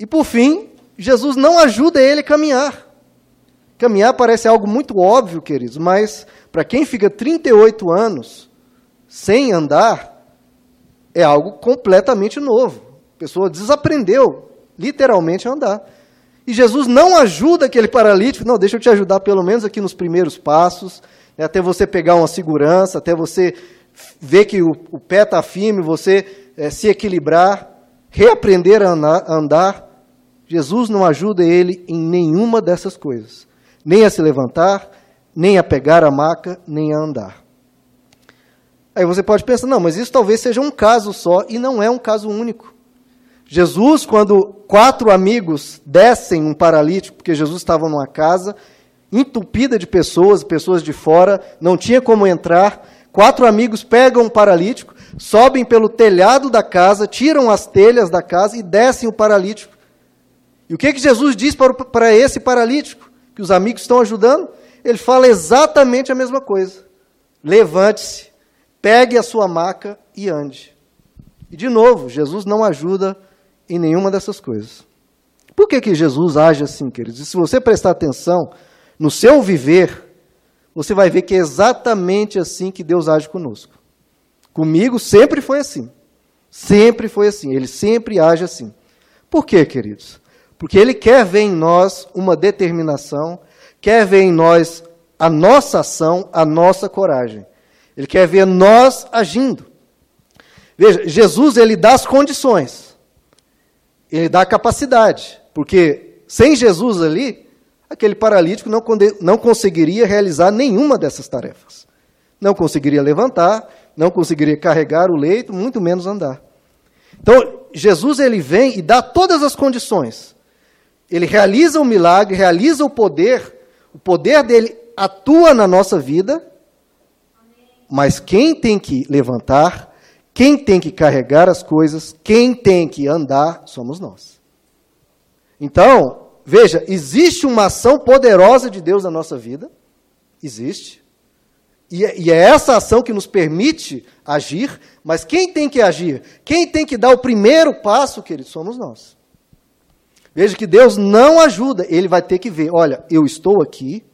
E por fim, Jesus não ajuda ele a caminhar. Caminhar parece algo muito óbvio, queridos, mas para quem fica 38 anos sem andar, é algo completamente novo. A pessoa desaprendeu, literalmente, a andar. E Jesus não ajuda aquele paralítico, não, deixa eu te ajudar pelo menos aqui nos primeiros passos, né, até você pegar uma segurança, até você ver que o, o pé está firme, você é, se equilibrar, reaprender a andar, a andar. Jesus não ajuda ele em nenhuma dessas coisas, nem a se levantar, nem a pegar a maca, nem a andar. Aí você pode pensar, não, mas isso talvez seja um caso só, e não é um caso único. Jesus, quando quatro amigos descem um paralítico, porque Jesus estava numa casa entupida de pessoas, pessoas de fora, não tinha como entrar. Quatro amigos pegam um paralítico, sobem pelo telhado da casa, tiram as telhas da casa e descem o paralítico. E o que, que Jesus diz para, para esse paralítico? Que os amigos estão ajudando? Ele fala exatamente a mesma coisa. Levante-se, pegue a sua maca e ande. E de novo, Jesus não ajuda em nenhuma dessas coisas. Por que, que Jesus age assim, queridos? E se você prestar atenção no seu viver, você vai ver que é exatamente assim que Deus age conosco. Comigo sempre foi assim. Sempre foi assim. Ele sempre age assim. Por quê, queridos? Porque Ele quer ver em nós uma determinação, quer ver em nós a nossa ação, a nossa coragem. Ele quer ver nós agindo. Veja, Jesus ele dá as condições ele dá capacidade, porque sem Jesus ali, aquele paralítico não, não conseguiria realizar nenhuma dessas tarefas. Não conseguiria levantar, não conseguiria carregar o leito, muito menos andar. Então, Jesus ele vem e dá todas as condições. Ele realiza o milagre, realiza o poder, o poder dele atua na nossa vida, mas quem tem que levantar quem tem que carregar as coisas, quem tem que andar, somos nós. Então, veja, existe uma ação poderosa de Deus na nossa vida, existe, e é, é essa ação que nos permite agir, mas quem tem que agir? Quem tem que dar o primeiro passo, querido, somos nós. Veja que Deus não ajuda, Ele vai ter que ver: olha, eu estou aqui,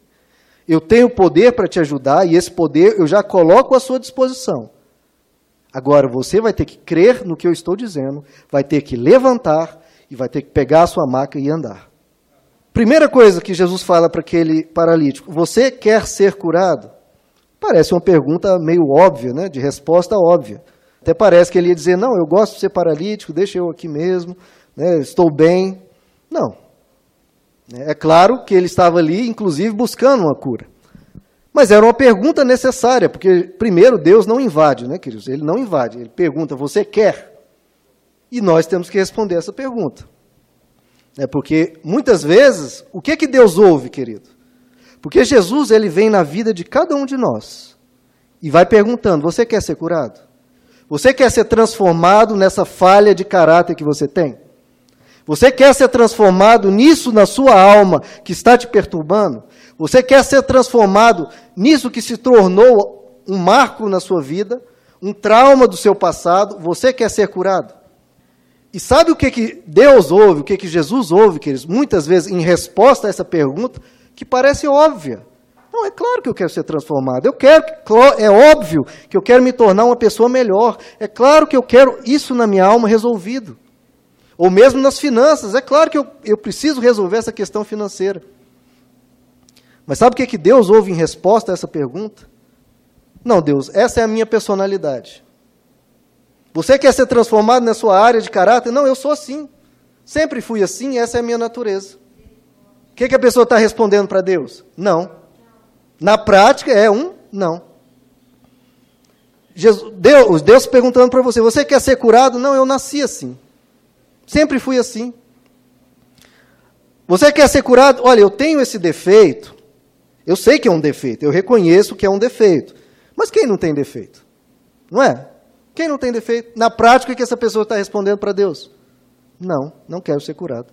eu tenho poder para te ajudar, e esse poder eu já coloco à sua disposição. Agora você vai ter que crer no que eu estou dizendo, vai ter que levantar e vai ter que pegar a sua maca e andar. Primeira coisa que Jesus fala para aquele paralítico: Você quer ser curado? Parece uma pergunta meio óbvia, né? de resposta óbvia. Até parece que ele ia dizer: Não, eu gosto de ser paralítico, deixa eu aqui mesmo, né? estou bem. Não. É claro que ele estava ali, inclusive, buscando uma cura. Mas era uma pergunta necessária, porque, primeiro, Deus não invade, né, queridos? Ele não invade. Ele pergunta: Você quer? E nós temos que responder essa pergunta. É porque, muitas vezes, o que, que Deus ouve, querido? Porque Jesus ele vem na vida de cada um de nós e vai perguntando: Você quer ser curado? Você quer ser transformado nessa falha de caráter que você tem? Você quer ser transformado nisso na sua alma que está te perturbando? Você quer ser transformado nisso que se tornou um marco na sua vida, um trauma do seu passado? Você quer ser curado? E sabe o que, que Deus ouve, o que, que Jesus ouve, queridos? Muitas vezes, em resposta a essa pergunta, que parece óbvia. Não, é claro que eu quero ser transformado. Eu quero, é óbvio que eu quero me tornar uma pessoa melhor. É claro que eu quero isso na minha alma resolvido. Ou mesmo nas finanças. É claro que eu, eu preciso resolver essa questão financeira. Mas sabe o que, é que Deus ouve em resposta a essa pergunta? Não, Deus, essa é a minha personalidade. Você quer ser transformado na sua área de caráter? Não, eu sou assim. Sempre fui assim, essa é a minha natureza. O que, que a pessoa está respondendo para Deus? Não. Na prática é um não. Jesus, Deus, Deus perguntando para você: você quer ser curado? Não, eu nasci assim. Sempre fui assim. Você quer ser curado? Olha, eu tenho esse defeito. Eu sei que é um defeito, eu reconheço que é um defeito. Mas quem não tem defeito? Não é? Quem não tem defeito? Na prática, o que essa pessoa está respondendo para Deus? Não, não quero ser curado.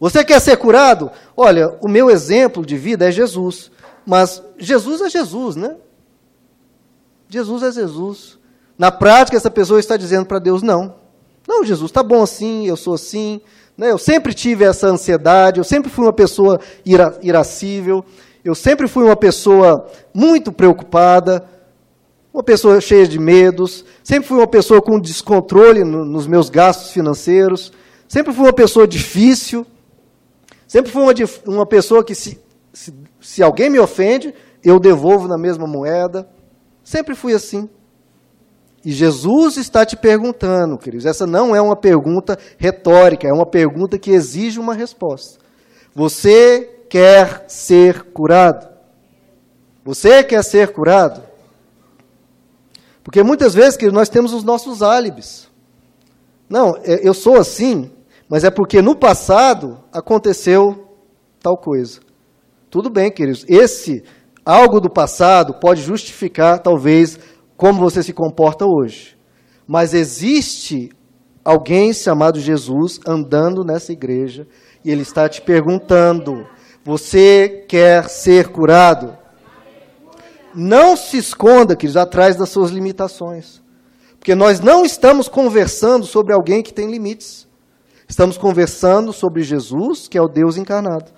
Você quer ser curado? Olha, o meu exemplo de vida é Jesus. Mas Jesus é Jesus, né? Jesus é Jesus. Na prática, essa pessoa está dizendo para Deus: não, Não, Jesus, está bom assim, eu sou assim. Né? Eu sempre tive essa ansiedade, eu sempre fui uma pessoa ira, irascível, eu sempre fui uma pessoa muito preocupada, uma pessoa cheia de medos, sempre fui uma pessoa com descontrole no, nos meus gastos financeiros, sempre fui uma pessoa difícil, sempre fui uma, uma pessoa que, se, se, se alguém me ofende, eu devolvo na mesma moeda. Sempre fui assim. E Jesus está te perguntando, queridos, essa não é uma pergunta retórica, é uma pergunta que exige uma resposta. Você quer ser curado? Você quer ser curado? Porque muitas vezes, queridos, nós temos os nossos álibis. Não, é, eu sou assim, mas é porque no passado aconteceu tal coisa. Tudo bem, queridos, esse algo do passado pode justificar, talvez, como você se comporta hoje. Mas existe alguém chamado Jesus andando nessa igreja e ele está te perguntando: você quer ser curado? Não se esconda, queridos, atrás das suas limitações. Porque nós não estamos conversando sobre alguém que tem limites. Estamos conversando sobre Jesus, que é o Deus encarnado.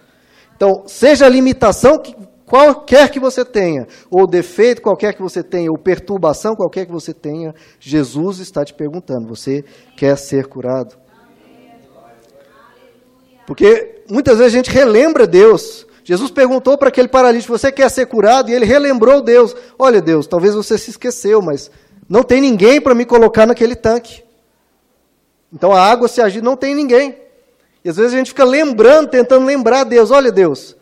Então, seja a limitação que qualquer que você tenha, ou defeito qualquer que você tenha, ou perturbação qualquer que você tenha, Jesus está te perguntando: você quer ser curado? Porque muitas vezes a gente relembra Deus. Jesus perguntou para aquele paralítico: Você quer ser curado? E ele relembrou Deus: Olha, Deus, talvez você se esqueceu, mas não tem ninguém para me colocar naquele tanque. Então a água se agir, não tem ninguém. E às vezes a gente fica lembrando, tentando lembrar Deus: Olha, Deus,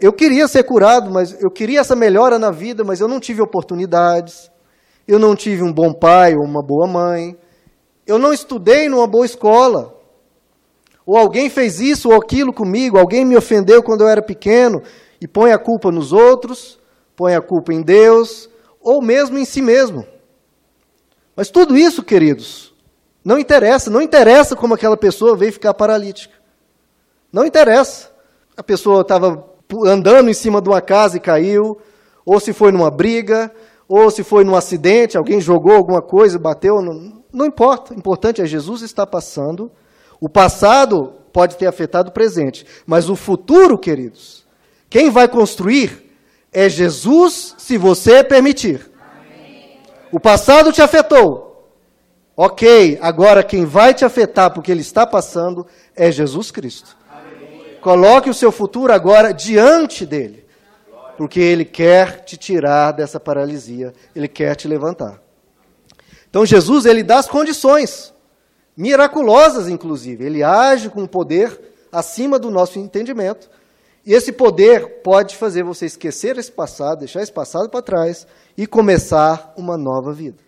eu queria ser curado, mas eu queria essa melhora na vida, mas eu não tive oportunidades. Eu não tive um bom pai ou uma boa mãe. Eu não estudei numa boa escola. Ou alguém fez isso ou aquilo comigo, alguém me ofendeu quando eu era pequeno e põe a culpa nos outros, põe a culpa em Deus ou mesmo em si mesmo. Mas tudo isso, queridos, não interessa, não interessa como aquela pessoa veio ficar paralítica. Não interessa. A pessoa estava andando em cima de uma casa e caiu, ou se foi numa briga, ou se foi num acidente, alguém jogou alguma coisa, bateu, não, não importa. O importante é Jesus está passando. O passado pode ter afetado o presente, mas o futuro, queridos, quem vai construir é Jesus, se você permitir. O passado te afetou. Ok, agora quem vai te afetar porque ele está passando é Jesus Cristo. Coloque o seu futuro agora diante dele, porque ele quer te tirar dessa paralisia, ele quer te levantar. Então Jesus, ele dá as condições, miraculosas inclusive, ele age com poder acima do nosso entendimento. E esse poder pode fazer você esquecer esse passado, deixar esse passado para trás e começar uma nova vida.